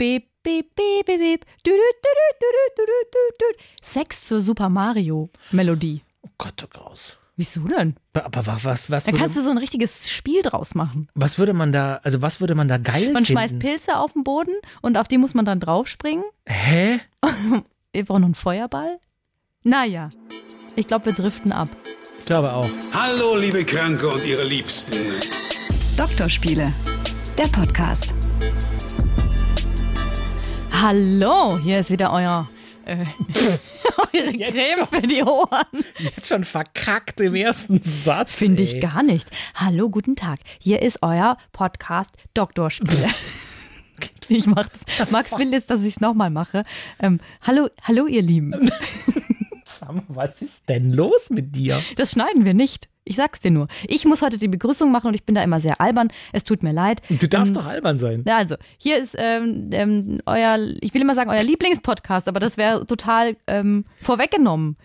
beep, beep, beep, beep, beep. Du, du, du, du, du, du, du, du. Sex zur Super Mario Melodie. Oh Gott, du Graus. Wieso denn? Aber was, was, was, Da würde, kannst du so ein richtiges Spiel draus machen. was würde man da, also was würde man da geil Man finden? schmeißt Pilze auf den Boden und auf die muss man dann draufspringen. Hä? Wir brauchen noch einen Feuerball. Naja, ich glaube, wir driften ab. Ich glaube auch. Hallo, liebe Kranke und ihre Liebsten. Doktorspiele, der Podcast. Hallo, hier ist wieder euer. Äh, eure Jetzt Creme schon. für die Ohren. Jetzt schon verkackt im ersten Satz. Finde ich ey. gar nicht. Hallo, guten Tag. Hier ist euer Podcast Doktorspiele. Ich mach das. Max will jetzt, dass ich es nochmal mache. Ähm, hallo, hallo, ihr Lieben. Sag mal, was ist denn los mit dir? Das schneiden wir nicht. Ich sag's dir nur. Ich muss heute die Begrüßung machen und ich bin da immer sehr albern. Es tut mir leid. Du darfst Ähm, doch albern sein. Ja, also, hier ist ähm, ähm, euer, ich will immer sagen, euer Lieblingspodcast, aber das wäre total ähm, vorweggenommen.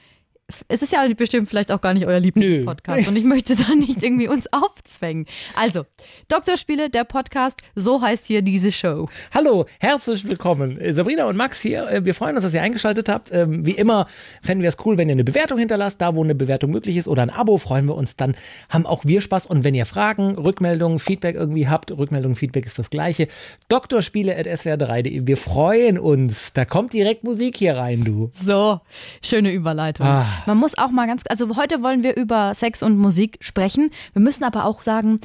Es ist ja bestimmt vielleicht auch gar nicht euer Lieblingspodcast und ich möchte da nicht irgendwie uns aufzwängen. Also, Doktorspiele, der Podcast, so heißt hier diese Show. Hallo, herzlich willkommen. Äh, Sabrina und Max hier. Äh, Wir freuen uns, dass ihr eingeschaltet habt. Ähm, Wie immer fänden wir es cool, wenn ihr eine Bewertung hinterlasst. Da, wo eine Bewertung möglich ist oder ein Abo, freuen wir uns. Dann haben auch wir Spaß. Und wenn ihr Fragen, Rückmeldungen, Feedback irgendwie habt, Rückmeldung, Feedback ist das gleiche. Doktorspiele.swr3.de. Wir freuen uns. Da kommt direkt Musik hier rein, du. So, schöne Überleitung. Ah. Man muss auch mal ganz, also heute wollen wir über Sex und Musik sprechen. Wir müssen aber auch sagen,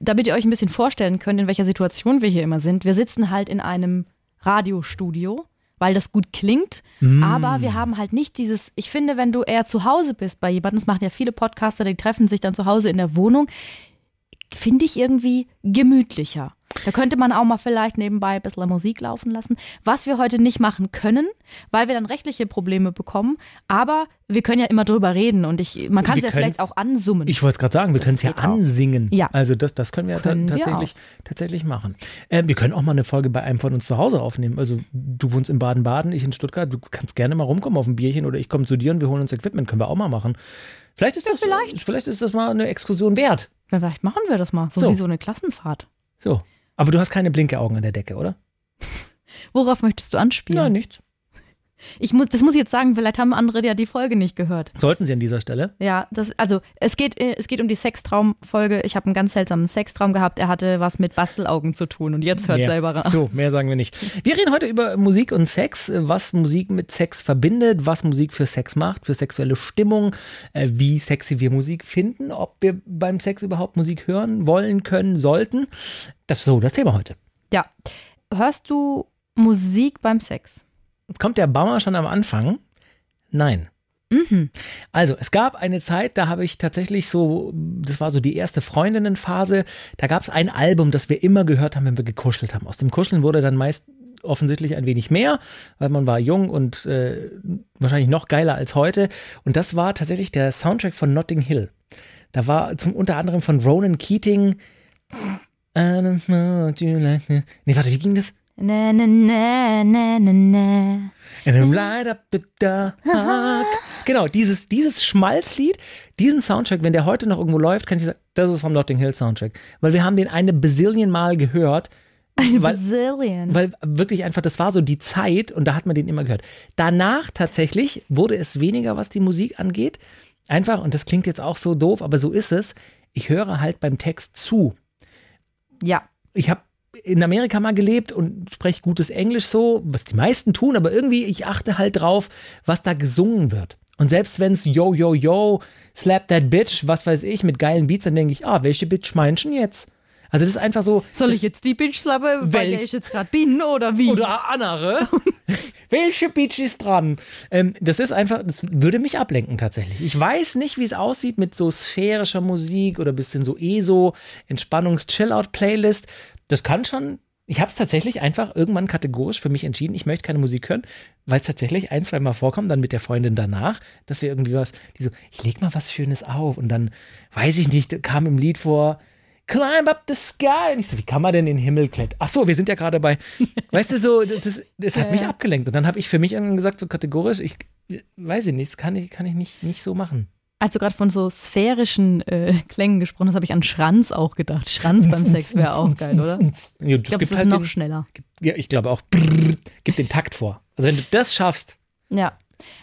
damit ihr euch ein bisschen vorstellen könnt, in welcher Situation wir hier immer sind. Wir sitzen halt in einem Radiostudio, weil das gut klingt, aber wir haben halt nicht dieses, ich finde, wenn du eher zu Hause bist bei jemandem, das machen ja viele Podcaster, die treffen sich dann zu Hause in der Wohnung, finde ich irgendwie gemütlicher. Da könnte man auch mal vielleicht nebenbei ein bisschen Musik laufen lassen, was wir heute nicht machen können, weil wir dann rechtliche Probleme bekommen. Aber wir können ja immer drüber reden und ich, man kann es ja vielleicht auch ansummen. Ich wollte es gerade sagen, wir können es ja ansingen. Ja. Also das, das können wir ta- Können wir tatsächlich, tatsächlich machen. Ähm, wir können auch mal eine Folge bei einem von uns zu Hause aufnehmen. Also du wohnst in Baden-Baden, ich in Stuttgart. Du kannst gerne mal rumkommen auf ein Bierchen oder ich komme zu dir und wir holen uns Equipment. Können wir auch mal machen. Vielleicht ist, das, vielleicht. vielleicht ist das mal eine Exkursion wert. vielleicht machen wir das mal, so, So. wie so eine Klassenfahrt. So. Aber du hast keine blinke Augen an der Decke, oder? Worauf möchtest du anspielen? Nein, nichts. Ich muss, das muss ich jetzt sagen, vielleicht haben andere ja die Folge nicht gehört. Sollten sie an dieser Stelle. Ja, das, also es geht, äh, es geht um die Sextraum-Folge. Ich habe einen ganz seltsamen Sextraum gehabt. Er hatte was mit Bastelaugen zu tun und jetzt hört Mehr. selber ran. So, mehr sagen wir nicht. Wir reden heute über Musik und Sex, äh, was Musik mit Sex verbindet, was Musik für Sex macht, für sexuelle Stimmung, äh, wie sexy wir Musik finden, ob wir beim Sex überhaupt Musik hören wollen, können, sollten. Das ist so das Thema heute. Ja. Hörst du Musik beim Sex? Kommt der Bauer schon am Anfang. Nein. Also, es gab eine Zeit, da habe ich tatsächlich so, das war so die erste Freundinnenphase, da gab es ein Album, das wir immer gehört haben, wenn wir gekuschelt haben. Aus dem Kuscheln wurde dann meist offensichtlich ein wenig mehr, weil man war jung und äh, wahrscheinlich noch geiler als heute. Und das war tatsächlich der Soundtrack von Notting Hill. Da war zum unter anderem von Ronan Keating. I don't know what you like. Nee, warte, wie ging das? Na, na, na, na, na, na. And I'm light up the dark. Genau, dieses, dieses Schmalzlied, diesen Soundtrack, wenn der heute noch irgendwo läuft, kann ich sagen, das ist vom Notting Hill Soundtrack. Weil wir haben den eine Bazillion Mal gehört. Eine Weil, Bazillion. weil wirklich einfach, das war so die Zeit und da hat man den immer gehört. Danach tatsächlich wurde es weniger, was die Musik angeht. Einfach, und das klingt jetzt auch so doof, aber so ist es. Ich höre halt beim Text zu. Ja. ich habe in Amerika mal gelebt und spreche gutes Englisch so, was die meisten tun, aber irgendwie, ich achte halt drauf, was da gesungen wird. Und selbst wenn es Yo, Yo, Yo, Slap That Bitch, was weiß ich, mit geilen Beats, dann denke ich, ah, welche Bitch meinst du jetzt? Also das ist einfach so. Soll ich jetzt die Bitch slappen, weil ich jetzt gerade bin oder wie? Oder andere? Welche Bitch ist dran? Ähm, das ist einfach, das würde mich ablenken tatsächlich. Ich weiß nicht, wie es aussieht mit so sphärischer Musik oder bisschen so ESO, Entspannungs-Chill-Out-Playlist. Das kann schon. Ich habe es tatsächlich einfach irgendwann kategorisch für mich entschieden, ich möchte keine Musik hören, weil es tatsächlich ein, zwei Mal vorkommt, dann mit der Freundin danach, dass wir irgendwie was, die so, ich leg mal was Schönes auf und dann, weiß ich nicht, kam im Lied vor, Climb up the sky. Und ich so, wie kann man denn in den Himmel klettern? Ach so, wir sind ja gerade bei, weißt du, so, das, das hat mich abgelenkt. Und dann habe ich für mich irgendwann gesagt, so kategorisch, ich weiß ich nicht, das kann ich, kann ich nicht, nicht so machen. als du gerade von so sphärischen äh, Klängen gesprochen hast, habe ich an Schranz auch gedacht. Schranz beim Sex wäre auch geil, oder? Ja, Ich glaube, es ist halt noch den, schneller. Ja, ich glaube auch. Brrr, gib den Takt vor. Also wenn du das schaffst, Ja.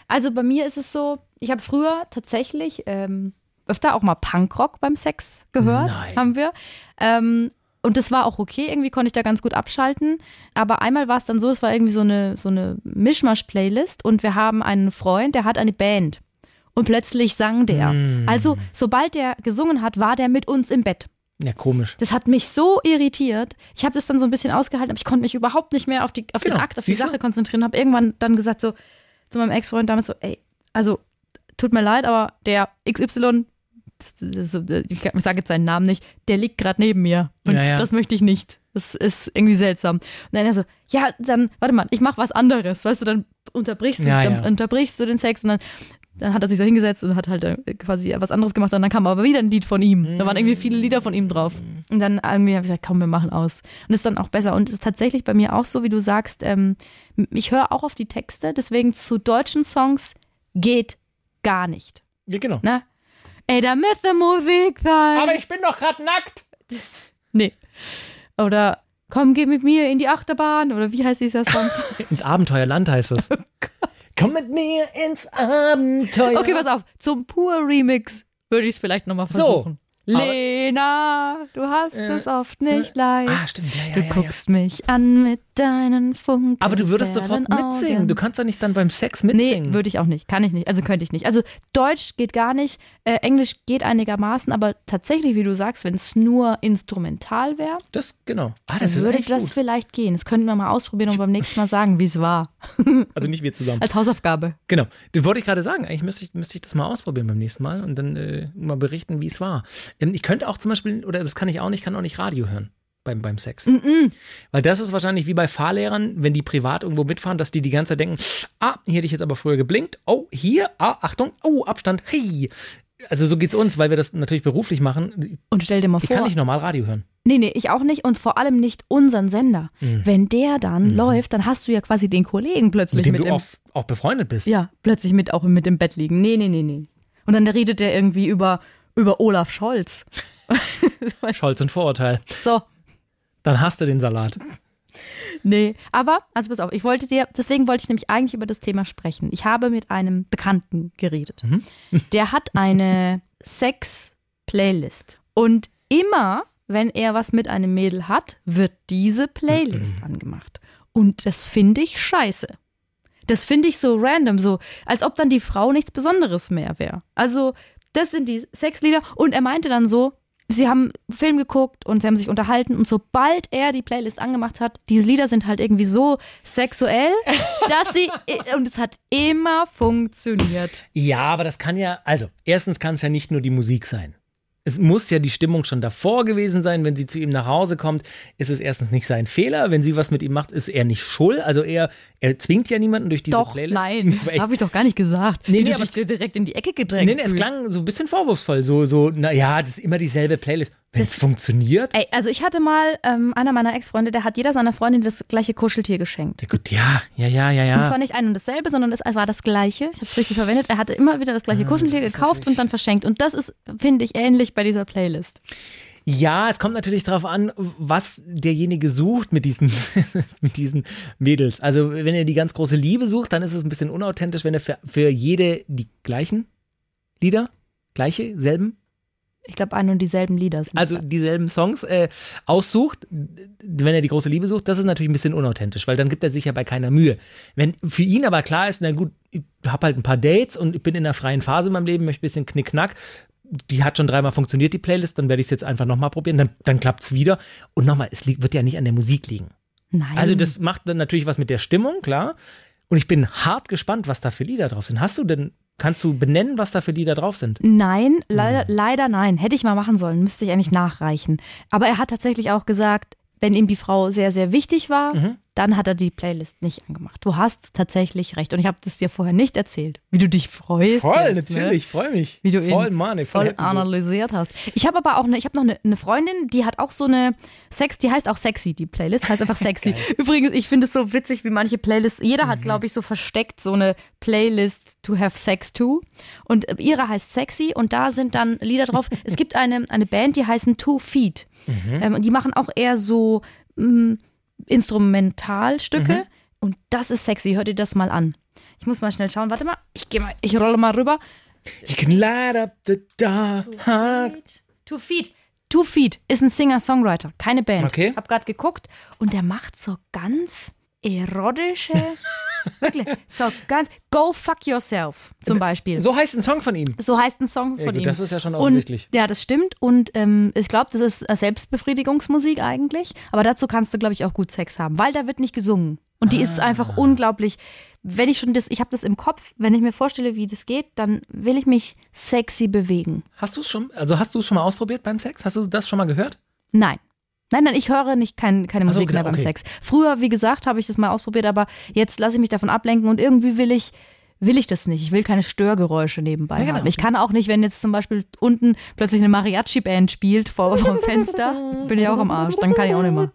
Also bei mir ist es so, ich habe früher tatsächlich ähm, öfter auch mal Punkrock beim Sex gehört, Nein. haben wir. Ähm, und das war auch okay, irgendwie konnte ich da ganz gut abschalten. Aber einmal war es dann so, es war irgendwie so eine, so eine Mischmasch-Playlist und wir haben einen Freund, der hat eine Band. Und plötzlich sang der. Also, sobald der gesungen hat, war der mit uns im Bett. ja komisch. Das hat mich so irritiert. Ich habe das dann so ein bisschen ausgehalten, aber ich konnte mich überhaupt nicht mehr auf, die, auf den Genau. Akt, auf die Siehst du? Sache konzentrieren. Habe irgendwann dann gesagt so zu meinem Ex-Freund damals so, ey, also tut mir leid, aber der XY, ich sage jetzt seinen Namen nicht, der liegt gerade neben mir und Ja, ja. das möchte ich nicht. Das ist irgendwie seltsam. Und dann er so, ja, dann warte mal, ich mache was anderes, weißt du, dann unterbrichst du, Ja, dann unterbrichst du den Sex und dann dann hat er sich so hingesetzt und hat halt äh, quasi was anderes gemacht und dann kam aber wieder ein Lied von ihm. Da waren irgendwie viele Lieder von ihm drauf. Und dann irgendwie habe ich gesagt, komm, wir machen aus. Und ist dann auch besser. Und es ist tatsächlich bei mir auch so, wie du sagst, ähm, ich höre auch auf die Texte, deswegen zu deutschen Songs geht gar nicht. Ja, genau. Ne? Ey, da müsste Musik sein. Aber ich bin doch gerade nackt. nee. Oder komm, geh mit mir in die Achterbahn. Oder wie heißt dieser Song? Ins Abenteuerland heißt es. Komm mit mir ins Abenteuer. Okay, pass auf. Zum Pur-Remix würde ich es vielleicht nochmal So. versuchen. Aber- Lena, du hast es oft so- nicht leicht. Ah, stimmt, ja, ja, du ja, ja. guckst mich an mit deinen Funken. Aber du würdest sofort mitsingen. Du kannst doch nicht dann beim Sex mitsingen. Nee, würde ich auch nicht. Kann ich nicht. Also könnte ich nicht. Also Deutsch geht gar nicht. Äh, Englisch geht einigermaßen, aber tatsächlich, wie du sagst, wenn es nur instrumental wäre, das, genau. Ah, das ist würde das gut. vielleicht gehen. Das könnten wir mal ausprobieren und beim nächsten Mal sagen, wie es war. Also nicht wir zusammen. Als Hausaufgabe. Genau. Das wollte ich gerade sagen. Eigentlich müsste ich, müsste ich das mal ausprobieren beim nächsten Mal und dann äh, mal berichten, wie es war. Ähm, ich könnte auch zum Beispiel, oder das kann ich auch nicht, kann auch nicht Radio hören. Beim, beim Sex. Weil das ist wahrscheinlich wie bei Fahrlehrern, wenn die privat irgendwo mitfahren, dass die die ganze Zeit denken, ah, hier hätte ich jetzt aber früher geblinkt. Oh, hier, ah, Achtung, oh, Abstand, hey. Also so geht's uns, weil wir das natürlich beruflich machen. Und stell dir mal Ich vor. kann nicht normal Radio hören. Nee, nee, ich auch nicht und vor allem nicht unseren Sender. Mhm. Wenn der dann läuft, dann hast du ja quasi den Kollegen plötzlich Mit dem mit du im, auch, auch befreundet bist. ja, plötzlich mit auch mit im Bett liegen. Nee, nee, nee, nee. Und dann redet der irgendwie über, über Olaf Scholz. Scholz und Vorurteil. So, Dann hast du den Salat. nee. Aber, also pass auf, ich wollte dir, deswegen wollte ich nämlich eigentlich über das Thema sprechen. Ich habe mit einem Bekannten geredet. Der hat eine Sex-Playlist. Und immer, wenn er was mit einem Mädel hat, wird diese Playlist angemacht. Und das finde ich scheiße. Das finde ich so random, so als ob dann die Frau nichts Besonderes mehr wäre. Also, das sind die Sexlieder. Und er meinte dann so, sie haben Film geguckt und sie haben sich unterhalten. Und sobald er die Playlist angemacht hat, diese Lieder sind halt irgendwie so sexuell, dass sie. Und es hat immer funktioniert. Ja, aber das kann ja, also, erstens kann es ja nicht nur die Musik sein. Es muss ja die Stimmung schon davor gewesen sein. Wenn sie zu ihm nach Hause kommt, ist es erstens nicht sein Fehler. Wenn sie was mit ihm macht, ist er nicht schuld. Also er, er zwingt ja niemanden durch diese Doch, Playlist. nein, das habe ich doch gar nicht gesagt. Nee, nee, du dich direkt in die Ecke gedrängt Nee, nee, es klang so ein bisschen vorwurfsvoll. So, so, naja, das ist immer dieselbe Playlist. Wenn es funktioniert. Ey, also ich hatte mal, ähm, einer meiner Ex-Freunde, der hat jeder seiner Freundin das gleiche Kuscheltier geschenkt. Ja, gut, ja, ja, ja, ja, Und es war ja. nicht ein und dasselbe, sondern es war das gleiche. Ich habe es richtig verwendet. Er hatte immer wieder das gleiche Kuscheltier Ah, das ist gekauft und dann verschenkt. Und das ist, finde ich, ähnlich bei dieser Playlist. Ja, es kommt natürlich darauf an, was derjenige sucht mit diesen, mit diesen Mädels. Also, wenn er die ganz große Liebe sucht, dann ist es ein bisschen unauthentisch, wenn er für, für jede die gleichen Lieder, gleiche, selben, Ich glaube, ein und dieselben Lieder sind. also dieselben Songs äh, aussucht, wenn er die große Liebe sucht, das ist natürlich ein bisschen unauthentisch, weil dann gibt er sich ja bei keiner Mühe. Wenn für ihn aber klar ist, na gut, ich habe halt ein paar Dates und ich bin in einer freien Phase in meinem Leben, möchte ein bisschen knickknack, die hat schon dreimal funktioniert, die Playlist, dann werde ich es jetzt einfach nochmal probieren, dann, dann klappt es wieder. Und nochmal, es liegt, wird ja nicht an der Musik liegen. Nein. Also das macht dann natürlich was mit der Stimmung, klar. Und ich bin hart gespannt, was da für Lieder drauf sind. Hast du denn, kannst du benennen, was da für Lieder drauf sind? Nein, leider, Hm. leider nein. Hätte ich mal machen sollen, müsste ich eigentlich nachreichen. Aber er hat tatsächlich auch gesagt, wenn ihm die Frau sehr, sehr wichtig war, Mhm. Dann hat er die Playlist nicht angemacht. Du hast tatsächlich recht. Und ich habe das dir vorher nicht erzählt, wie du dich freust. Voll, jetzt, natürlich, Ne? ich freue mich. Wie du voll, ihn Mann, ey, voll, analysiert hast. Ich habe aber auch eine, ich habe noch eine, eine Freundin, die hat auch so eine Sex, die heißt auch sexy, die Playlist heißt einfach sexy. Übrigens, ich finde es so witzig, wie manche Playlists, jeder Mhm. hat, glaube ich, so versteckt so eine Playlist to have sex to und äh, ihre heißt sexy und da sind dann Lieder drauf. es gibt eine, eine Band, die heißen Two Feet Mhm. ähm, und die machen auch eher so mm, Instrumentalstücke Mhm. und das ist sexy. Hört ihr das mal an. Ich muss mal schnell schauen. Warte mal, ich gehe mal, ich rolle mal rüber. You can light up the dark. Two Feet. Two Feet ist ein Singer-Songwriter, keine Band. Okay. Hab gerade geguckt und der macht so ganz erotische, wirklich, so ganz, Go Fuck Yourself zum Beispiel. So heißt ein Song von ihm. So heißt ein Song Ja, von gut, ihm. das ist ja schon offensichtlich. Und, ja, das stimmt. Und ähm, ich glaube, das ist äh, Selbstbefriedigungsmusik eigentlich. Aber dazu kannst du, glaube ich, auch gut Sex haben, weil da wird nicht gesungen. Und die ist Ah. einfach unglaublich. Wenn ich schon das, ich habe das im Kopf, wenn ich mir vorstelle, wie das geht, dann will ich mich sexy bewegen. Hast du es schon, also hast du es schon mal ausprobiert beim Sex? Hast du das schon mal gehört? Nein. Nein, nein, ich höre nicht kein, keine Ach so, Musik genau, mehr beim okay. Sex. Früher, wie gesagt, habe ich das mal ausprobiert, aber jetzt lasse ich mich davon ablenken und irgendwie will ich, will ich das nicht. Ich will keine Störgeräusche nebenbei Ja, genau. haben. Ich kann auch nicht, wenn jetzt zum Beispiel unten plötzlich eine Mariachi-Band spielt vor, vor dem Fenster, bin ich auch am Arsch. Dann kann ich auch nicht mehr.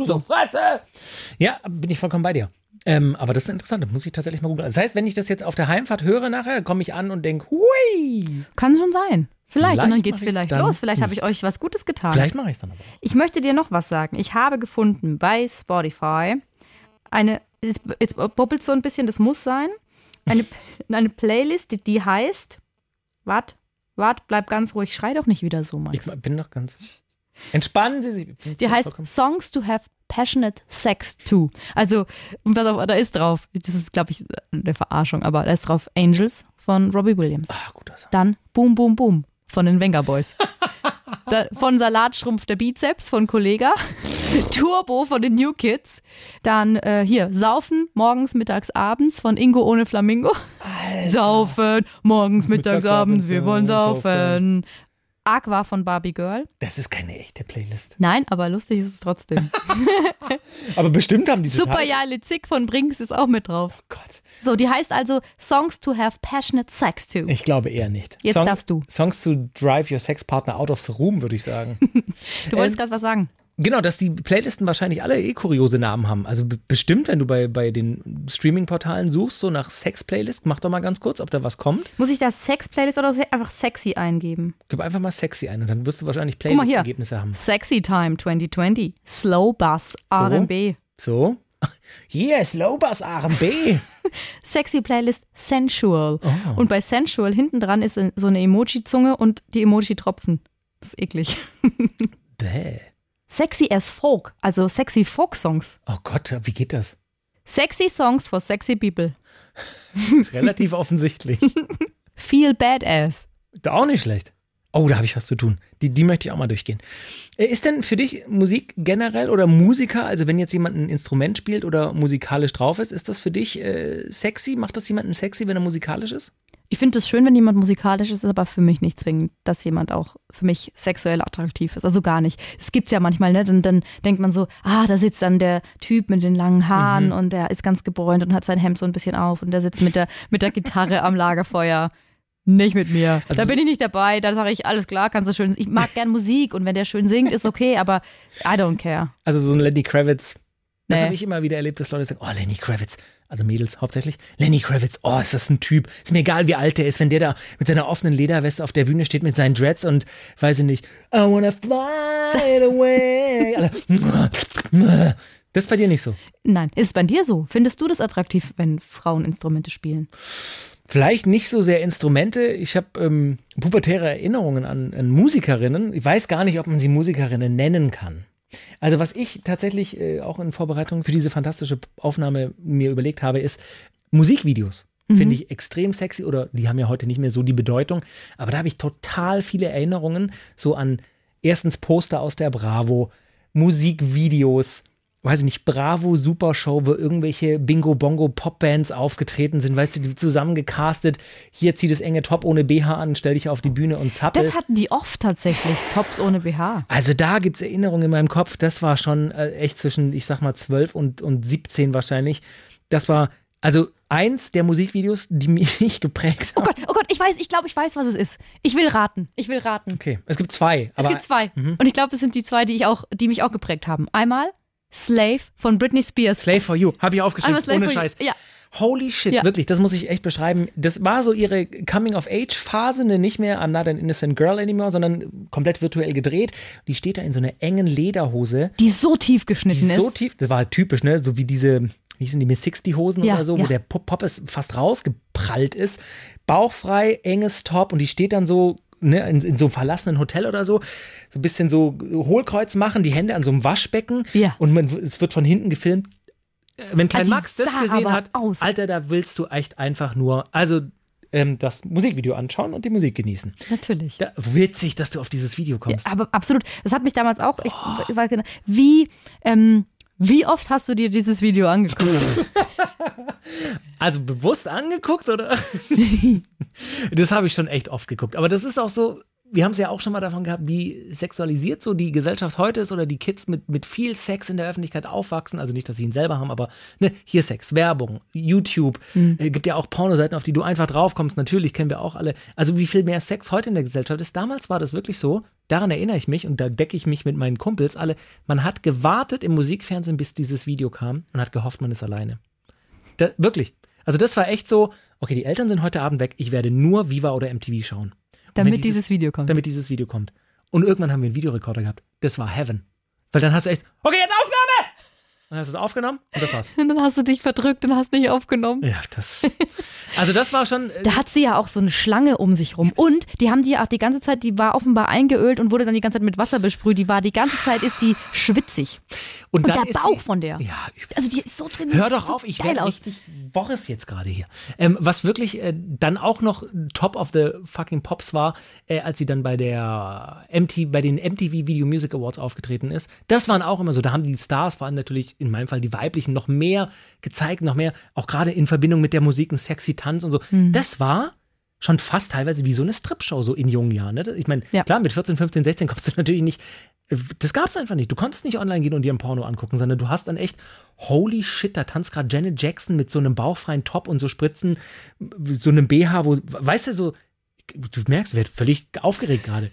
So, Fresse! Ja, bin ich vollkommen bei dir. Ähm, aber das ist interessant, das muss ich tatsächlich mal googeln. Das heißt, wenn ich das jetzt auf der Heimfahrt höre nachher, komme ich an und denke, hui, Kann schon sein. Vielleicht, Vielleicht und dann geht's mach ich's vielleicht los. Vielleicht habe ich euch was Gutes getan. vielleicht mache ich es dann aber. Ich möchte dir noch was sagen. Ich habe gefunden bei Spotify eine, jetzt, bobbelt so ein bisschen, das muss sein, eine, eine Playlist, die, die heißt, wart, wart, bleib ganz ruhig, schrei doch nicht wieder so, Ich Max. bin doch ganz. Entspannen Sie sich. Ich Die heißt Songs to have passionate sex to. Also, und pass auf, da ist drauf, das ist, glaube ich, eine Verarschung, aber da ist drauf Angels von Robbie Williams. Ah, guter Song. Dann Boom Boom Boom von den Wenger Boys. Da, von Salatschrumpf der Bizeps von Kollega. Turbo von den New Kids. Dann äh, hier Saufen morgens, mittags, abends von Ingo ohne Flamingo. Saufen morgens, mittags, Mittags, abends, wir wollen saufen. Aqua von Barbie Girl. Das ist keine echte Playlist. Nein, aber lustig ist es trotzdem. Aber bestimmt haben die Super Jale Zick von Brinks ist auch mit drauf. Oh Gott. So, die heißt also Songs to have passionate sex to. Ich glaube eher nicht. Jetzt darfst du. Songs to drive your sex partner out of the room, würde ich sagen. Du wolltest gerade was sagen. Genau, dass die Playlisten wahrscheinlich alle eh kuriose Namen haben. Also be- bestimmt, wenn du bei, bei den Streaming-Portalen suchst, so nach Sex-Playlist, mach doch mal ganz kurz, ob da was kommt. Muss ich da Sex-Playlist oder einfach sexy eingeben? Gib einfach mal sexy ein und dann wirst du wahrscheinlich. Playlist-Ergebnisse haben. Sexy Time 2020. Slow Bus R&B. So. Hier, Slowbus RB. Sexy Playlist Sensual. Oh. Und bei Sensual hinten dran ist so eine Emoji-Zunge und die Emoji-Tropfen. Das ist eklig. Bäh. Sexy as Folk, also sexy Folk-Songs. Oh Gott, wie geht das? Sexy Songs for sexy people. Relativ offensichtlich. Feel badass. Da auch nicht schlecht. Oh, da habe ich was zu tun. Die, die möchte ich auch mal durchgehen. Äh, Ist denn für dich Musik generell oder Musiker, also wenn jetzt jemand ein Instrument spielt oder musikalisch drauf ist, ist das für dich äh, sexy? Macht das jemanden sexy, wenn er musikalisch ist? Ich finde es schön, wenn jemand musikalisch ist, ist aber für mich nicht zwingend, dass jemand auch für mich sexuell attraktiv ist. Also gar nicht. Es gibt's ja manchmal, ne? Dann, dann denkt man so, ah, da sitzt dann der Typ mit den langen Haaren Mhm. und der ist ganz gebräunt und hat sein Hemd so ein bisschen auf und der sitzt mit der, mit der Gitarre am Lagerfeuer. Nicht mit mir. Also da bin ich nicht dabei. Da sage ich, alles klar, kannst du schön. Ich mag gern Musik und wenn der schön singt, ist okay, aber I don't care. Also so ein Lenny Kravitz. Das Nee. habe ich immer wieder erlebt, dass Leute sagen, oh, Lenny Kravitz, also Mädels hauptsächlich, Lenny Kravitz, oh, ist das ein Typ. Ist mir egal, wie alt der ist, wenn der da mit seiner offenen Lederweste auf der Bühne steht mit seinen Dreads und weiß ich nicht, I wanna fly away. Das ist bei dir nicht so. Nein, ist es bei dir so? Findest du das attraktiv, wenn Frauen Instrumente spielen? Vielleicht nicht so sehr Instrumente. Ich habe ähm, pubertäre Erinnerungen an, an Musikerinnen. Ich weiß gar nicht, ob man sie Musikerinnen nennen kann. Also was ich tatsächlich äh, auch in Vorbereitung für diese fantastische Aufnahme mir überlegt habe, ist Musikvideos. Finde ich extrem sexy oder die haben ja heute nicht mehr so die Bedeutung. Aber da habe ich total viele Erinnerungen so an erstens Poster aus der Bravo, Musikvideos, weiß ich nicht, Bravo Supershow, wo irgendwelche Bingo Bongo Popbands aufgetreten sind, weißt du, die zusammengecastet. Hier zieh das enge Top ohne BH an, stell dich auf die Bühne und zappel. Das hatten die oft tatsächlich, Tops ohne BH. Also da gibt es Erinnerungen in meinem Kopf. Das war schon äh, echt zwischen, ich sag mal, 12 und, und 17 wahrscheinlich. Das war also eins der Musikvideos, die mich geprägt Oh haben. Gott, oh Gott, ich weiß, ich glaube, ich weiß, was es ist. Ich will raten. Ich will raten. Okay, es gibt zwei. Es gibt zwei. Und ich glaube, es sind die zwei, die ich auch, die mich auch geprägt haben. Einmal Slave von Britney Spears. Slave for You, habe ich aufgeschrieben, ohne. Scheiß. Ja. Holy shit, Ja. wirklich, das muss ich echt beschreiben. Das war so ihre Coming-of-Age-Phase, ne? nicht mehr I'm not an innocent girl anymore, sondern komplett virtuell gedreht. Die steht da in so einer engen Lederhose, Die so tief die geschnitten so ist. tief, das war typisch, ne? so wie diese, wie hießen die, Miss 60 Hosen Ja, oder so, ja. wo der Pop Poppes fast rausgeprallt ist. Bauchfrei, enges Top und die steht dann so ne, in, in so einem verlassenen Hotel oder so, so ein bisschen so Hohlkreuz machen, die Hände an so einem Waschbecken Ja. und man, es wird von hinten gefilmt. Äh, Wenn Klein die Max das gesehen hat, aus. Alter, da willst du echt einfach nur, also ähm, das Musikvideo anschauen und die Musik genießen. Natürlich. Da, witzig, dass du auf dieses Video kommst. Aber absolut. Das hat mich damals auch. Ich, ich weiß genau, wie, ähm, wie oft hast du dir dieses Video angeguckt? Also bewusst angeguckt oder? das habe ich schon echt oft geguckt. Aber das ist auch so, wir haben es ja auch schon mal davon gehabt, wie sexualisiert so die Gesellschaft heute ist oder die Kids mit, mit viel Sex in der Öffentlichkeit aufwachsen. Also nicht, dass sie ihn selber haben, aber ne, hier Sex, Werbung, YouTube. Äh, gibt ja auch Pornoseiten, auf die du einfach draufkommst. Natürlich kennen wir auch alle. Also wie viel mehr Sex heute in der Gesellschaft ist. Damals war das wirklich so. Daran erinnere ich mich und da decke ich mich mit meinen Kumpels alle. Man hat gewartet im Musikfernsehen, bis dieses Video kam und hat gehofft, man ist alleine. Da, wirklich. Also das war echt so, okay, die Eltern sind heute Abend weg, ich werde nur Viva oder MTV schauen. Damit wenn dieses Video kommt. Damit dieses Video kommt. Und irgendwann haben wir einen Videorekorder gehabt. Das war Heaven. Weil dann hast du echt, okay, jetzt Aufnahme! Und dann hast du es aufgenommen und das war's. Und dann hast du dich verdrückt und hast nicht aufgenommen. Ja, das. Also das war schon. äh, Da hat sie ja auch so eine Schlange um sich rum. Und die haben die ja auch die ganze Zeit, die war offenbar eingeölt und wurde dann die ganze Zeit mit Wasser besprüht. Die war die ganze Zeit, ist die schwitzig. Und, dann der Bauch sie- von der. Ja, übel. Also die ist so drin. Hör doch so auf, ich werde richtig Boris jetzt gerade hier. Ähm, was wirklich äh, dann auch noch Top of the fucking Pops war, äh, als sie dann bei der MTV, bei den MTV Video Music Awards aufgetreten ist. Das waren auch immer so, da haben die Stars, vor allem natürlich in meinem Fall die weiblichen, noch mehr gezeigt, noch mehr, auch gerade in Verbindung mit der Musik, ein sexy Tanz und so. Mhm. Das war schon fast teilweise wie so eine Stripshow so in jungen Jahren. Ne? Ich meine, Ja. klar, mit 14, 15, 16 kommst du natürlich nicht. Das gab's einfach nicht. Du konntest nicht online gehen und dir ein Porno angucken, sondern du hast dann echt, holy shit, da tanzt gerade Janet Jackson mit so einem bauchfreien Top und so Spritzen, so einem BH, wo, weißt du, so, du merkst, wer völlig aufgeregt gerade.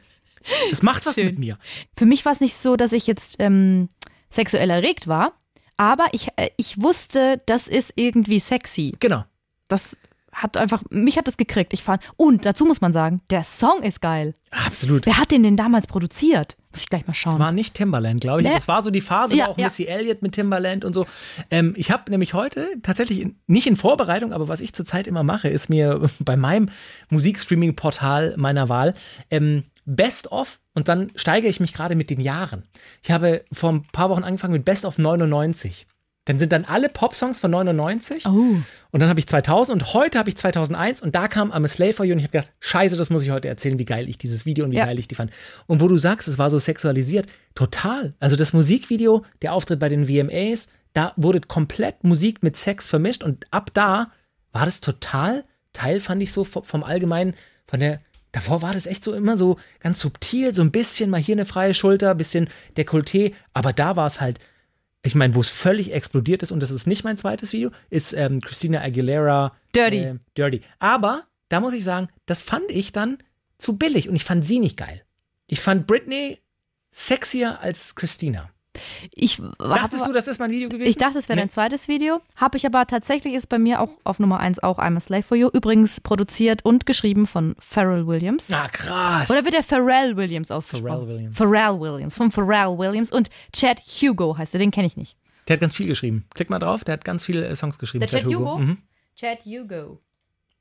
Das macht was Schön. mit mir. Für mich war es nicht so, dass ich jetzt ähm, sexuell erregt war, aber ich, äh, ich wusste, das ist irgendwie sexy. Genau. Das hat einfach, mich hat das gekriegt. Ich fand, und dazu muss man sagen, der Song ist geil. Absolut. Wer hat den denn damals produziert? Muss ich gleich mal Es schauen. war nicht Timbaland, glaube ich. Nee. Es war so die Phase, Ja, auch ja. Missy Elliott mit Timbaland und so. Ähm, ich habe nämlich heute tatsächlich in, nicht in Vorbereitung, aber was ich zurzeit immer mache, ist mir bei meinem Musikstreaming-Portal meiner Wahl ähm, Best of und dann steigere ich mich gerade mit den Jahren. Ich habe vor ein paar Wochen angefangen mit Best of 99. Dann sind dann alle Popsongs von 99 Oh. und dann habe ich 2000 und heute habe ich 2001 und da kam I'm a Slave for You und ich habe gedacht, scheiße, das muss ich heute erzählen, wie geil ich dieses Video und wie Ja. geil ich die fand. Und wo du sagst, es war so sexualisiert, total. Also das Musikvideo, der Auftritt bei den VMAs, da wurde komplett Musik mit Sex vermischt und ab da war das total Teil, fand ich so vom, Allgemeinen, von der, davor war das echt so immer so ganz subtil, so ein bisschen mal hier eine freie Schulter, bisschen Dekolleté, aber da war es halt, ich meine, wo es völlig explodiert ist, und das ist nicht mein zweites Video, ist ähm, Christina Aguilera Dirty. Äh, Dirty. Aber da muss ich sagen, das fand ich dann zu billig und ich fand sie nicht geil. Ich fand Britney sexier als Christina. Ich Dachtest du, das ist mein Video gewesen? Ich dachte, es wäre Nee. dein zweites Video. Habe ich aber tatsächlich ist bei mir auch auf Nummer eins auch I'm a Slave for You. Übrigens produziert und geschrieben von Pharrell Williams. Ah, krass. Oder wird der Pharrell Williams ausgesprochen? Pharrell Williams. Pharrell Williams. Von Pharrell Williams. Und Chad Hugo heißt er, den kenne ich nicht. Der hat ganz viel geschrieben. Klick mal drauf, der hat ganz viele äh, Songs geschrieben. Der Chad Hugo? Mhm. Chad Hugo.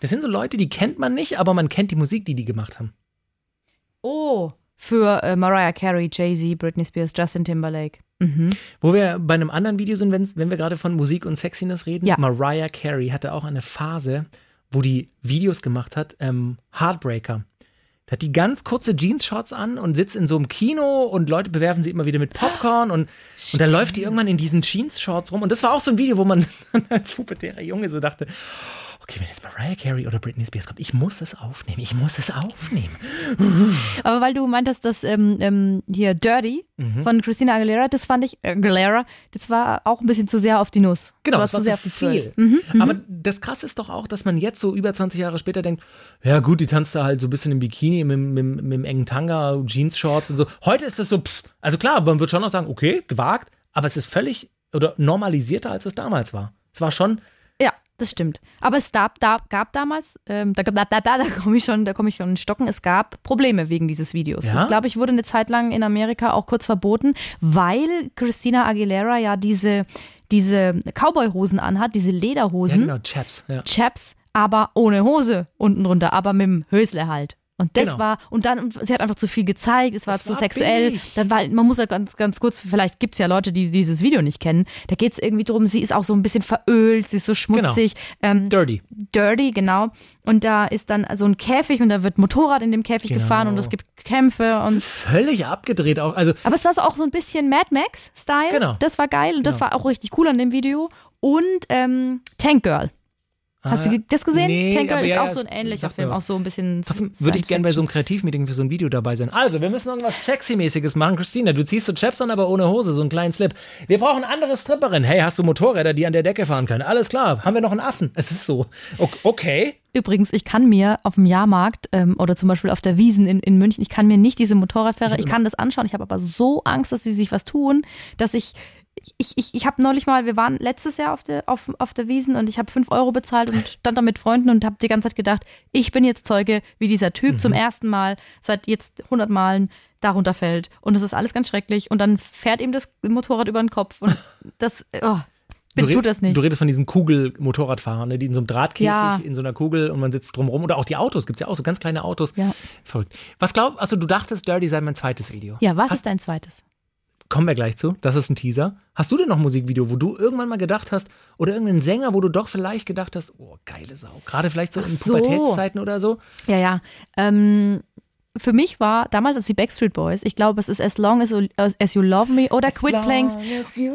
Das sind so Leute, die kennt man nicht, aber man kennt die Musik, die die gemacht haben. Oh, für äh, Mariah Carey, Jay-Z, Britney Spears, Justin Timberlake. Mhm. Wo wir bei einem anderen Video sind, wenn, wenn wir gerade von Musik und Sexiness reden. Ja. Mariah Carey hatte auch eine Phase, wo die Videos gemacht hat, ähm, Heartbreaker. hat die ganz kurze Jeans-Shorts an und sitzt in so einem Kino und Leute bewerfen sie immer wieder mit Popcorn und, und dann läuft die irgendwann in diesen Jeans-Shorts rum. Und das war auch so ein Video, wo man als pubertärer Junge so dachte, okay, wenn jetzt Mariah Carey oder Britney Spears kommt, ich muss es aufnehmen, ich muss es aufnehmen. Aber weil du meintest, dass ähm, ähm, hier Dirty von Christina Aguilera, das fand ich, Aguilera, das war auch ein bisschen zu sehr auf die Nuss. Genau, das war zu sehr zu viel. Zwölf. Aber das Krasse ist doch auch, dass man jetzt so über 20 Jahre später denkt, ja gut, die tanzt da halt so ein bisschen im Bikini, mit, mit, mit dem engen Tanga, Jeans-Shorts und so. Heute ist das so, pff, also klar, man wird schon noch sagen, okay, gewagt, aber es ist völlig oder normalisierter, als es damals war. Es war schon, das stimmt. Aber es gab, da, gab damals, ähm, da, da, da, da, komme ich schon, da komme ich schon in Stocken. Es gab Probleme wegen dieses Videos. Ja? Das, glaube ich, wurde eine Zeit lang in Amerika auch kurz verboten, weil Christina Aguilera ja diese, diese Cowboy-Hosen anhat, diese ja Lederhosen, genau, Chaps. Ja. Chaps, aber ohne Hose unten drunter, aber mit dem Hösle halt. Und das Genau. war, und dann, sie hat einfach zu viel gezeigt, es war Das zu war sexuell. billig. Dann war, man muss ja ganz, ganz kurz, vielleicht gibt es ja Leute, die dieses Video nicht kennen. Da geht es irgendwie drum, sie ist auch so ein bisschen verölt, sie ist so schmutzig, ähm, Dirty. dirty, genau. Und da ist dann so ein Käfig und da wird Motorrad in dem Käfig Genau. gefahren und es gibt Kämpfe Das und ist völlig abgedreht auch. Also, aber es war so auch so ein bisschen Mad Max-Style. Genau. Das war geil und das Genau. war auch richtig cool an dem Video. Und ähm, Tank Girl. Hast Ah, du das gesehen? nee, Tank Girl ist ja, auch so ein ähnlicher Film, auch so ein bisschen. Trotzdem würde ich gerne bei so einem Kreativmeeting für so ein Video dabei sein. Also, wir müssen irgendwas Sexy-mäßiges machen. Christina, du ziehst so Chaps an, aber ohne Hose, so einen kleinen Slip. Wir brauchen andere Stripperin. Hey, hast du Motorräder, die an der Decke fahren können? Alles klar. Haben wir noch einen Affen? Es ist so. Okay. Übrigens, ich kann mir auf dem Jahrmarkt ähm, oder zum Beispiel auf der Wiesen in, in München, ich kann mir nicht diese Motorradfahrer, ich kann das anschauen. Ich habe aber so Angst, dass sie sich was tun, dass ich. Ich, ich, ich habe neulich mal, wir waren letztes Jahr auf der, auf, auf der Wiesen und ich habe 5 Euro bezahlt und stand da mit Freunden und habe die ganze Zeit gedacht, ich bin jetzt Zeuge, wie dieser Typ zum ersten Mal seit jetzt 100 Malen da runterfällt. Und es ist alles ganz schrecklich. Und dann fährt ihm das Motorrad über den Kopf. Und das, oh, bitte du, tut das nicht. Du redest von diesen Kugel-Motorradfahrern, ne, die in so einem Drahtkäfig, Ja. in so einer Kugel und man sitzt drumrum. Oder auch die Autos, gibt es ja auch so ganz kleine Autos. Ja. Verrückt. Was glaubst also du dachtest, Dirty sei mein zweites Video. Ja, was Hast, ist dein zweites? Kommen wir gleich zu. Das ist ein Teaser. Hast du denn noch ein Musikvideo, wo du irgendwann mal gedacht hast, oder irgendeinen Sänger, wo du doch vielleicht gedacht hast, oh, geile Sau. Gerade vielleicht so Ach in so. Pubertätszeiten oder so. Ja, ja. Ähm, für mich war damals als die Backstreet Boys, ich glaube, es ist As Long as, You- as You Love Me oder Quit Playing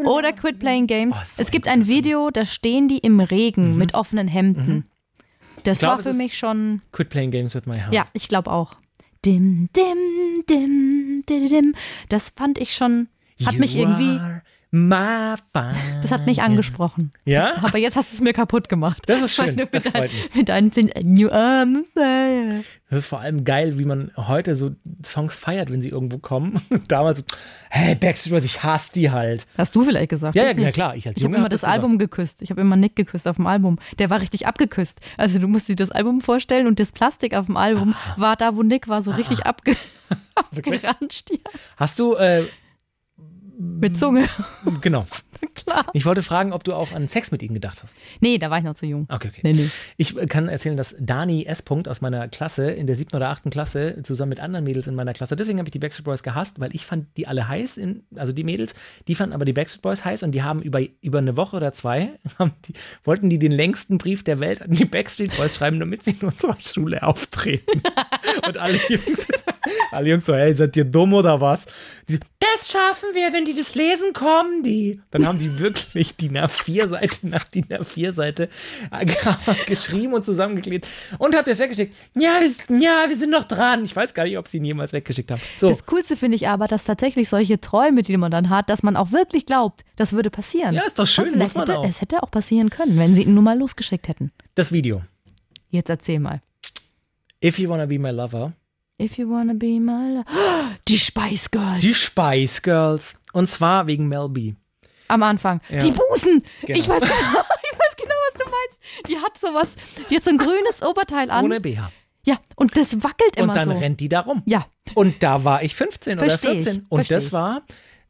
oder Quit Playing Games. Oh, so es gibt ein Video, da stehen die im Regen mit offenen Hemden. Das Ich glaub, war für mich schon, Quit playing games with my heart. ja, ich glaube auch. Dim, dim, dim, dim, dim. Das fand ich schon, hat mich You irgendwie, My fire. das hat mich angesprochen. Ja? Aber jetzt hast du es mir kaputt gemacht. Das ist schön, das freut mich. mit deinen fire. Das ist vor allem geil, wie man heute so Songs feiert, wenn sie irgendwo kommen. Damals, hey, Backstreet Boys, ich hasse die halt. Hast du vielleicht gesagt? Ja, ja, nicht. klar, ich Ich habe immer hab das das. Album geküsst. Ich habe immer Nick geküsst auf dem Album. Der war richtig abgeküsst. Also du musst dir das Album vorstellen und das Plastik auf dem Album war da, wo Nick war, so richtig abge abgeranscht. Ja. Hast du, äh, Mit Zunge. genau. Klar. Ich wollte fragen, ob du auch an Sex mit ihnen gedacht hast. Nee, da war ich noch zu jung. Okay, okay. Nee, nee. Ich äh, kann erzählen, dass Dani S. Punkt aus meiner Klasse in der siebten oder achten Klasse zusammen mit anderen Mädels in meiner Klasse, deswegen habe ich die Backstreet Boys gehasst, weil ich fand die alle heiß, in, also die Mädels, die fanden aber die Backstreet Boys heiß und die haben über, über eine Woche oder zwei, die, wollten die den längsten Brief der Welt an die Backstreet Boys schreiben, damit sie in unserer Schule auftreten. und alle Jungs, alle Jungs so, hey, seid ihr dumm oder was? Die das schaffen wir, wenn die das lesen, kommen die. Dann haben die wirklich die A4-Seite nach die A4-Seite geschrieben und zusammengeklebt und habt das weggeschickt. Ja, wir, ja, wir sind noch dran. Ich weiß gar nicht, ob sie ihn jemals weggeschickt haben. So, Das Coolste finde ich aber, dass tatsächlich solche Träume, die man dann hat, dass man auch wirklich glaubt, das würde passieren. Ja, ist doch schön, muss man hätte, auch. Es hätte auch passieren können, wenn sie ihn nur mal losgeschickt hätten. das Video. Jetzt erzähl mal. If you wanna be my lover. If you wanna be my love. Die Spice Girls. Die Spice Girls. Und zwar wegen Mel B. Am Anfang. Ja. Die Busen. Genau. Ich, weiß genau, ich weiß genau, was du meinst. Die hat sowas. Die hat so ein grünes Oberteil an. Ohne BH. ja, und das wackelt Und immer dann so. rennt die da rum. Ja. Und da war ich 15 Versteh oder ich, 14. Und versteh das ich. war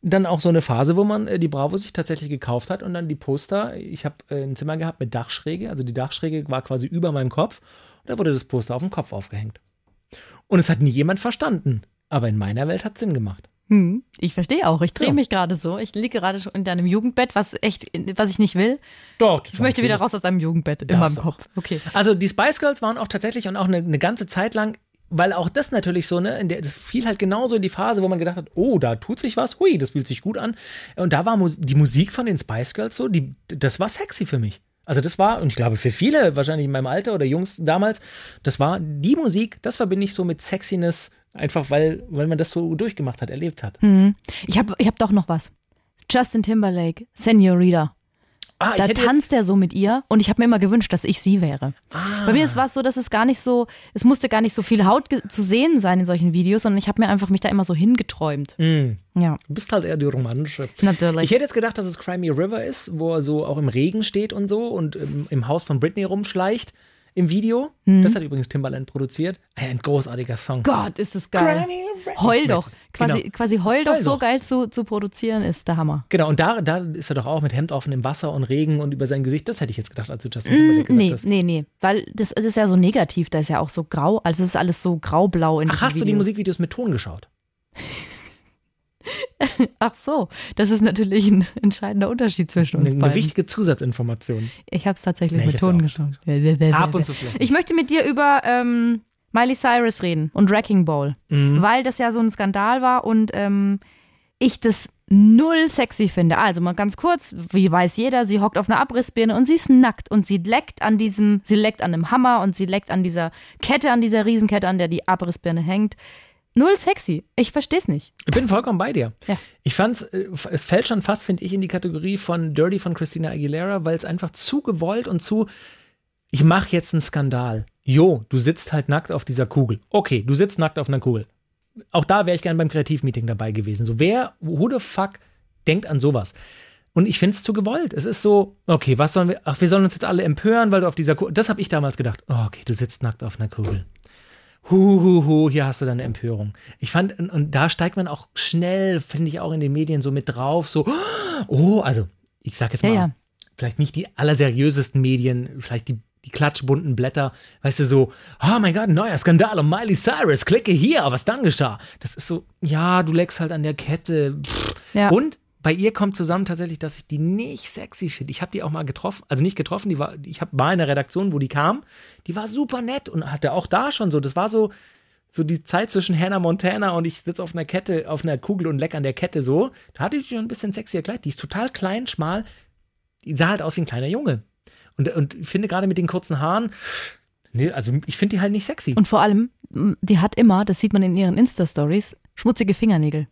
dann auch so eine Phase, wo man äh, die Bravo sich tatsächlich gekauft hat und dann die Poster. Ich habe äh, ein Zimmer gehabt mit Dachschräge. Also die Dachschräge war quasi über meinem Kopf. Und da wurde das Poster auf dem Kopf aufgehängt. Und es hat nie jemand verstanden. Aber in meiner Welt hat Sinn gemacht. Hm, ich verstehe auch. Ich drehe Ja. mich gerade so. Ich liege gerade schon in deinem Jugendbett, was echt, was ich nicht will. Doch. Ich möchte wieder raus aus deinem Jugendbett in meinem Kopf. Okay. Also die Spice Girls waren auch tatsächlich und auch eine, eine ganze Zeit lang weil auch das natürlich so, ne, der, das fiel halt genauso in die Phase, wo man gedacht hat, oh, da tut sich was, hui, das fühlt sich gut an. Und da war Mus die Musik von den Spice Girls so, die, das war sexy für mich. Also das war, und ich glaube für viele, wahrscheinlich in meinem Alter oder Jungs damals, das war die Musik, das verbinde ich so mit Sexiness, einfach weil, weil man das so durchgemacht hat, erlebt hat. Ich habe ich hab doch noch was. Justin Timberlake, Senorita. Ah, Da tanzt er so mit ihr und ich habe mir immer gewünscht, dass ich sie wäre. Ah. Bei mir war es so, dass es gar nicht so, es musste gar nicht so viel Haut zu sehen sein in solchen Videos, sondern ich habe mir einfach mich da immer so hingeträumt. Mm. Ja, du bist halt eher die romantische. natürlich. Ich hätte jetzt gedacht, dass es Crimea River ist, wo er so auch im Regen steht und so und im, im Haus von Britney rumschleicht im Video. Das hat übrigens Timbaland produziert. Ein großartiger Song. Gott, ist das geil. River. Heul doch. Quasi, Genau. quasi heul doch Heul so doch. geil zu, zu produzieren ist der Hammer. Genau, und da, da ist er doch auch mit Hemd offen im Wasser und Regen und über sein Gesicht. Das hätte ich jetzt gedacht, als du Justin Timberlake gesagt Nee, hast. nee, nee. Weil das, das ist ja so negativ, da ist ja auch so grau. Also es ist alles so graublau in Ach, hast du die Video. Musikvideos mit Ton geschaut? Ach so, das ist natürlich ein entscheidender Unterschied zwischen uns Eine, eine beiden. wichtige Zusatzinformation. Ich habe es tatsächlich Nee, mit Ton geschaut. Ab und zu vielleicht. Ich möchte mit dir über ähm, Miley Cyrus reden und Wrecking Ball, Mhm. weil das ja so ein Skandal war und ähm, ich das null sexy finde. Also mal ganz kurz, wie weiß jeder, sie hockt auf einer Abrissbirne und sie ist nackt und sie leckt an diesem, sie leckt an einem Hammer und sie leckt an dieser Kette, an dieser Riesenkette, an der die Abrissbirne hängt. Null sexy. Ich verstehe es nicht. Ich bin vollkommen bei dir. Ja. Ich fand, es fällt schon fast, finde ich, in die Kategorie von Dirty von Christina Aguilera, weil es einfach zu gewollt und zu, ich mache jetzt einen Skandal. Jo, du sitzt halt nackt auf dieser Kugel. Okay, du sitzt nackt auf einer Kugel. Auch da wäre ich gern beim Kreativmeeting dabei gewesen. So, wer, who the fuck denkt an sowas? Und ich finde es zu gewollt. Es ist so, okay, was sollen wir, ach, wir sollen uns jetzt alle empören, weil du auf dieser Kugel, das habe ich damals gedacht. Oh, okay, du sitzt nackt auf einer Kugel. Hu, hu, hu, hier hast du deine Empörung. Ich fand, und, da steigt man auch schnell, finde ich auch in den Medien so mit drauf, so, oh, also, ich sag jetzt Ja, mal, ja. vielleicht nicht die allerseriösesten Medien, vielleicht die, die klatschbunten Blätter, weißt du, so, oh mein Gott, neuer Skandal um Miley Cyrus, klicke hier, was dann geschah. Das ist so, ja, du leckst halt an der Kette. Pff. Ja. Und bei ihr kommt zusammen tatsächlich, dass ich die nicht sexy finde. Ich habe die auch mal getroffen, also nicht getroffen, die war, ich hab, war in der Redaktion, wo die kam. Die war super nett und hatte auch da schon so, das war so, so die Zeit zwischen Hannah Montana und ich sitze auf einer Kette, auf einer Kugel und leck an der Kette so. Da hatte ich schon ein bisschen sexier Kleid. Die ist total klein, schmal. Die sah halt aus wie ein kleiner Junge. Und, und ich finde gerade mit den kurzen Haaren, nee, also ich finde die halt nicht sexy. Und vor allem, die hat immer, das sieht man in ihren Insta-Stories, schmutzige Fingernägel.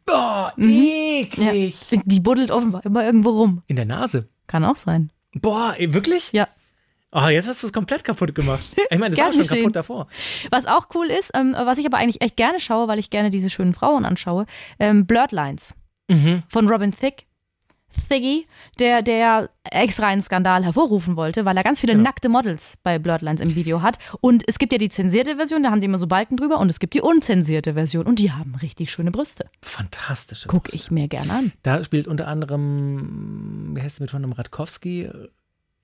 Boah, Ja. eklig. Die, die buddelt offenbar immer irgendwo rum. In der Nase. Kann auch sein. Boah, ey, wirklich? Ja. Oh, jetzt hast du es komplett kaputt gemacht. Ich meine, das war schon geschehen. kaputt davor. Was auch cool ist, ähm, was ich aber eigentlich echt gerne schaue, weil ich gerne diese schönen Frauen anschaue, ähm, Blurred Lines Mhm. von Robin Thicke. Thiggy, der, der extra einen Skandal hervorrufen wollte, weil er ganz viele Genau. nackte Models bei Blurred Lines im Video hat. Und es gibt ja die zensierte Version, da haben die immer so Balken drüber, und es gibt die unzensierte Version und die haben richtig schöne Brüste. Fantastische. Guck Brust. ich mir gerne an. Da spielt unter anderem, wie heißt sie mit von einem Radkowski?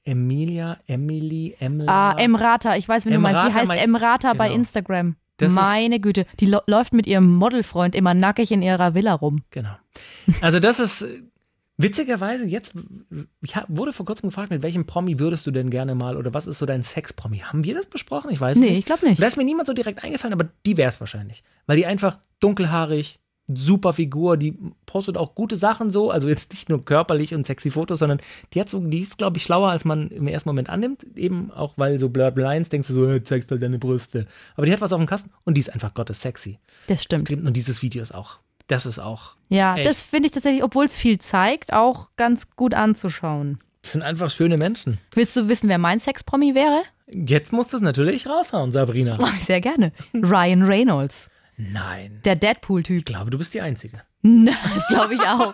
Emilia, Emily, Emla. Ah, Emrata, ich weiß, wie du meinst. Sie heißt Emrata bei genau. Instagram. Das Meine Güte, die läuft mit ihrem Modelfreund immer nackig in ihrer Villa rum. Genau. Also das ist witzigerweise jetzt, ich wurde vor kurzem gefragt, mit welchem Promi würdest du denn gerne mal oder was ist so dein Sex-Promi? Haben wir das besprochen? Ich weiß Nee, nicht. ich glaub nicht. Da ist mir niemand so direkt eingefallen, aber die wäre es wahrscheinlich. Weil die einfach dunkelhaarig, super Figur, die postet auch gute Sachen so, also jetzt nicht nur körperlich und sexy Fotos, sondern die hat so, die ist, glaube ich, schlauer, als man im ersten Moment annimmt. Eben auch, weil so Blurred Lines denkst du so, äh, zeigst halt deine Brüste. Aber die hat was auf dem Kasten und die ist einfach Gottes sexy. Das stimmt. Und dieses Video ist auch, das ist auch Ja, Echt. das finde ich tatsächlich, obwohl es viel zeigt, auch ganz gut anzuschauen. Das sind einfach schöne Menschen. Willst du wissen, wer mein Sexpromi wäre? Jetzt musst du es natürlich raushauen, Sabrina. Mach ich sehr gerne. Ryan Reynolds, Nein. der Deadpool-Typ. Ich glaube, du bist die Einzige. Das glaube ich auch.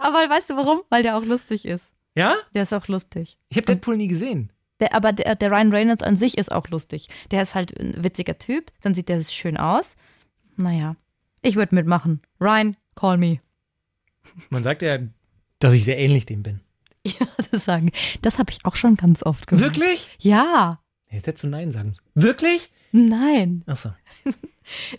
Aber weißt du warum? Weil der auch lustig ist. Ja? Der ist auch lustig. Ich habe Deadpool nie gesehen. Der, aber der, der Ryan Reynolds an sich ist auch lustig. Der ist halt ein witziger Typ, dann sieht der schön aus. Naja, ich würde mitmachen. Ryan, call me. Man sagt ja, dass ich sehr ähnlich dem bin. Ja, das sagen. Das habe ich auch schon ganz oft gemacht. Wirklich? Ja. Jetzt hättest du Nein sagen müssen. Wirklich? Nein. Achso.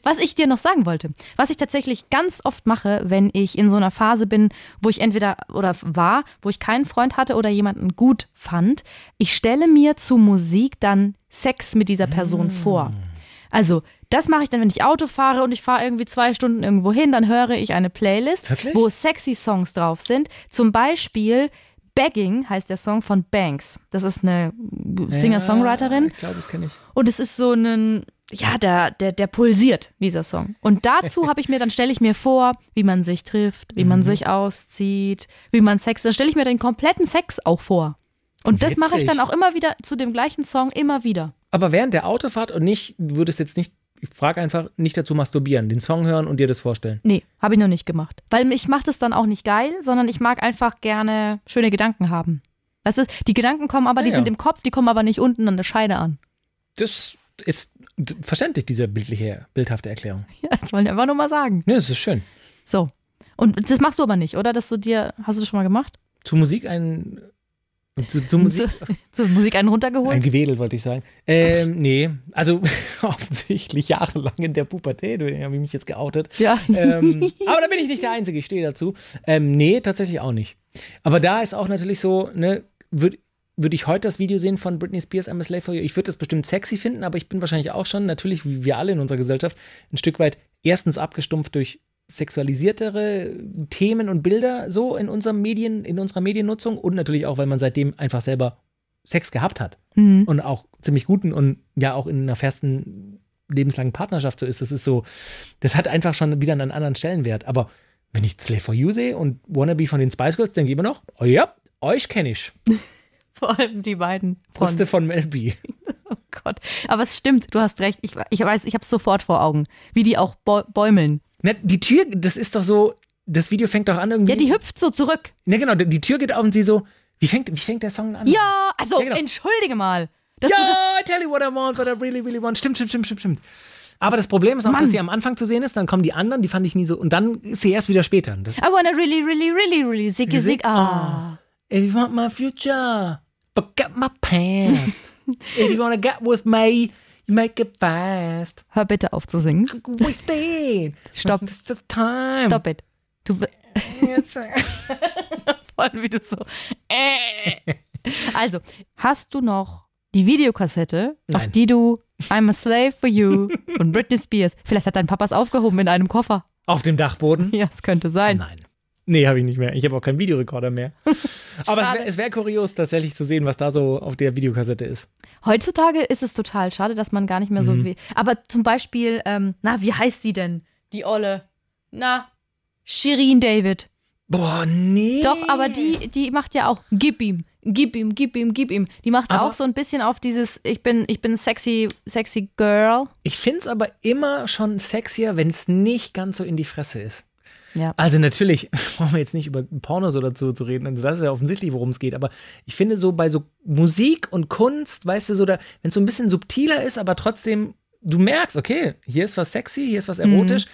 Was ich dir noch sagen wollte, was ich tatsächlich ganz oft mache, wenn ich in so einer Phase bin, wo ich entweder oder war, wo ich keinen Freund hatte oder jemanden gut fand, ich stelle mir zu Musik dann Sex mit dieser Person vor. Also, Das mache ich dann, wenn ich Auto fahre und ich fahre irgendwie zwei Stunden irgendwo hin, dann höre ich eine Playlist, Wirklich? wo sexy Songs drauf sind. Zum Beispiel Begging heißt der Song von Banks. Das ist eine Singer-Songwriterin. Ja, ich glaube, das kenne ich. Und es ist so ein, ja, der, der, der pulsiert, dieser Song. Und dazu habe ich mir, dann stelle ich mir vor, wie man sich trifft, wie Mhm. man sich auszieht, wie man Sex, dann stelle ich mir den kompletten Sex auch vor. Und das mache ich Witzig. dann auch immer wieder zu dem gleichen Song, immer wieder. Aber während der Autofahrt und nicht, würdest jetzt nicht, ich frage einfach, nicht dazu masturbieren, den Song hören und dir das vorstellen. Nee, habe ich noch nicht gemacht. Weil ich mache das dann auch nicht geil, sondern ich mag einfach gerne schöne Gedanken haben. Weißt du, die Gedanken kommen aber, die Ja, ja. sind im Kopf, die kommen aber nicht unten an der Scheide an. Das ist verständlich, diese bildliche, bildhafte Erklärung. Ja, das wollte ich einfach nur mal sagen. Ne, das ist schön. So. Und das machst du aber nicht, oder? Dass du dir, hast du das schon mal gemacht? Zu Musik ein, zu, zu Musik, So, so Musik einen runtergeholt? ein Gewedel, wollte ich sagen. Ähm, nee, also offensichtlich jahrelang in der Pubertät, habe ich mich jetzt geoutet. Ja. ähm, aber da bin ich nicht der Einzige, ich stehe dazu. Ähm, nee, tatsächlich auch nicht. Aber da ist auch natürlich so, ne, würde würd ich heute das Video sehen von Britney Spears, I'm a Slave for You, ich würde das bestimmt sexy finden, aber ich bin wahrscheinlich auch schon, natürlich wie wir alle in unserer Gesellschaft, ein Stück weit erstens abgestumpft durch sexualisiertere Themen und Bilder so in unserem Medien, in unserer Mediennutzung und natürlich auch, weil man seitdem einfach selber Sex gehabt hat Mhm. und auch ziemlich guten und ja auch in einer festen lebenslangen Partnerschaft so ist. Das ist so, das hat einfach schon wieder einen anderen Stellenwert. Aber wenn ich Slave for You sehe und Wannabe von den Spice Girls, denke ich immer noch, oh ja, euch kenne ich. Vor allem die beiden. Brüste von Mel B. oh Gott. Aber es stimmt, du hast recht. Ich, ich weiß, ich habe es sofort vor Augen. Wie die auch bäu- bäumeln. Ne, die Tür, das ist doch so, das Video fängt doch an irgendwie. Ja, die hüpft so zurück. Ne, genau, die Tür geht auf und sie so, wie fängt, wie fängt der Song an? Ja, also, Ja, genau. entschuldige mal. Dass Ja, I tell you what I want, what I really, really want. Stimmt, stimmt, stimmt, stimmt, stimmt. Aber das Problem ist auch, Mann. dass sie am Anfang zu sehen ist, dann kommen die anderen, die fand ich nie so, und dann ist sie erst wieder später. Das, I wanna really, really, really, really ziggy zig. Ah. If you want my future, forget my past. If you wanna get with me, make it fast. Hör bitte auf zu singen. Wasted. Stopp. It's just time. Stop it. Du, voll wie du so. Äh. Also, hast du noch die Videokassette, auf Nein. die du I'm a Slave for You von Britney Spears. Vielleicht hat dein Papa es aufgehoben in einem Koffer. Auf dem Dachboden? Ja, es könnte sein. Nein. Nee, habe ich nicht mehr. Ich habe auch keinen Videorekorder mehr. Aber es wäre wär kurios, tatsächlich zu sehen, was da so auf der Videokassette ist. Heutzutage ist es total schade, dass man gar nicht mehr Mhm. so wie. Aber zum Beispiel, ähm, na, wie heißt sie denn? Die Olle. Na, Shirin David. Boah, nee. Doch, aber die, die macht ja auch Gib ihm, gib ihm, gib ihm, gib ihm. Die macht Aber- auch so ein bisschen auf dieses Ich bin, ich bin sexy, sexy Girl. Ich finde es aber immer schon sexier, wenn es nicht ganz so in die Fresse ist. Ja. Also natürlich brauchen wir jetzt nicht über Pornos oder so zu reden, also das ist ja offensichtlich, worum es geht, aber ich finde so bei so Musik und Kunst, weißt du, so da, wenn es so ein bisschen subtiler ist, aber trotzdem, du merkst, okay, hier ist was sexy, hier ist was erotisch.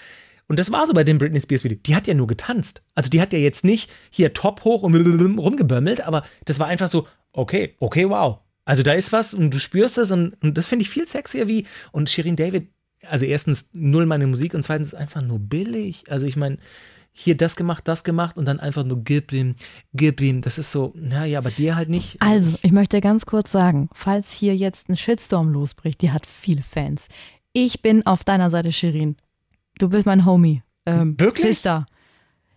Und das war so bei dem Britney Spears Video. Die hat ja nur getanzt. Also die hat ja jetzt nicht hier Top hoch und rumgebömmelt, aber das war einfach so, okay, okay, wow. Also da ist was und du spürst es und, und das finde ich viel sexier wie, und Shirin David, also erstens null meine Musik und zweitens einfach nur billig. Also ich meine, hier das gemacht, das gemacht und dann einfach nur gib ihm, gib ihm. Das ist so, naja, bei dir halt nicht. Also, ich möchte ganz kurz sagen, falls hier jetzt ein Shitstorm losbricht, die hat viele Fans. Ich bin auf deiner Seite, Shirin. Du bist mein Homie. Ähm, Wirklich? Sister.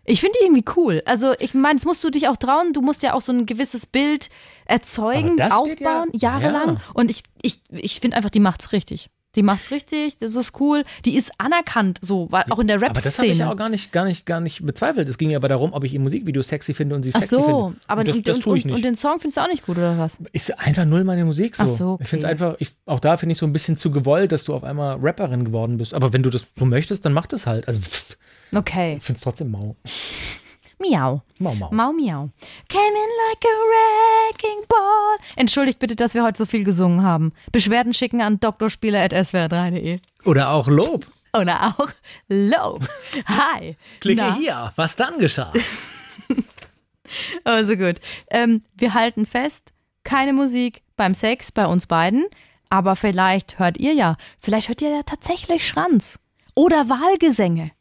Ich finde die irgendwie cool. Also, ich meine, jetzt musst du dich auch trauen. Du musst ja auch so ein gewisses Bild erzeugen, Aber das steht ja- aufbauen, jahrelang. ja. Und ich, ich, ich finde einfach, die macht's richtig. Die macht's richtig, das ist cool. Die ist anerkannt, so, auch in der aber das habe ich Rap-Szene. auch gar nicht, gar, nicht, gar nicht bezweifelt. Es ging ja aber darum, ob ich ihr Musikvideo sexy finde und sie Ach sexy so, finde. aber und das, und, das tue ich nicht. und den Song findest du auch nicht gut, oder was? ist einfach null meine Musik so. Ach so, okay. Ich finde es einfach, ich, auch da finde ich so ein bisschen zu gewollt, dass du auf einmal Rapperin geworden bist. Aber wenn du das so möchtest, dann mach das halt. Also Okay. ich finde es trotzdem mau. Miau. Mau, mau. Mau Miau. Came in like a wrecking ball. Entschuldigt bitte, dass wir heute so viel gesungen haben. Beschwerden schicken an drspieler.swr3.de. Oder auch Lob. Oder auch Lob. Hi. Klicke Na, hier, was dann geschah. Also gut. Ähm, wir halten fest, keine Musik beim Sex bei uns beiden. Aber vielleicht hört ihr ja, vielleicht hört ihr ja tatsächlich Schranz. Oder Wahlgesänge.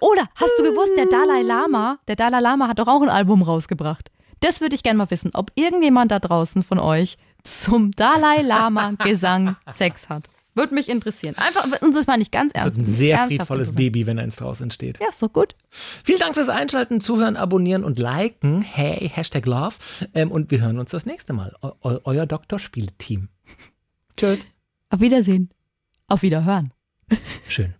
Oder hast du gewusst, der Dalai Lama, der Dalai Lama hat doch auch ein Album rausgebracht. Das würde ich gerne mal wissen, ob irgendjemand da draußen von euch zum Dalai Lama Gesang Sex hat. Würde mich interessieren. Einfach, uns ist mal nicht ganz Das ernst. wird ein sehr friedvolles. Baby, wenn eins draus entsteht. Ja, ist doch gut. Vielen Dank fürs Einschalten, Zuhören, Abonnieren und Liken. Hey, Hashtag Love. Ähm, und wir hören uns das nächste Mal. Eu eu euer Doktorspiele-Team. Tschüss. Auf Wiedersehen. Auf Wiederhören. Schön.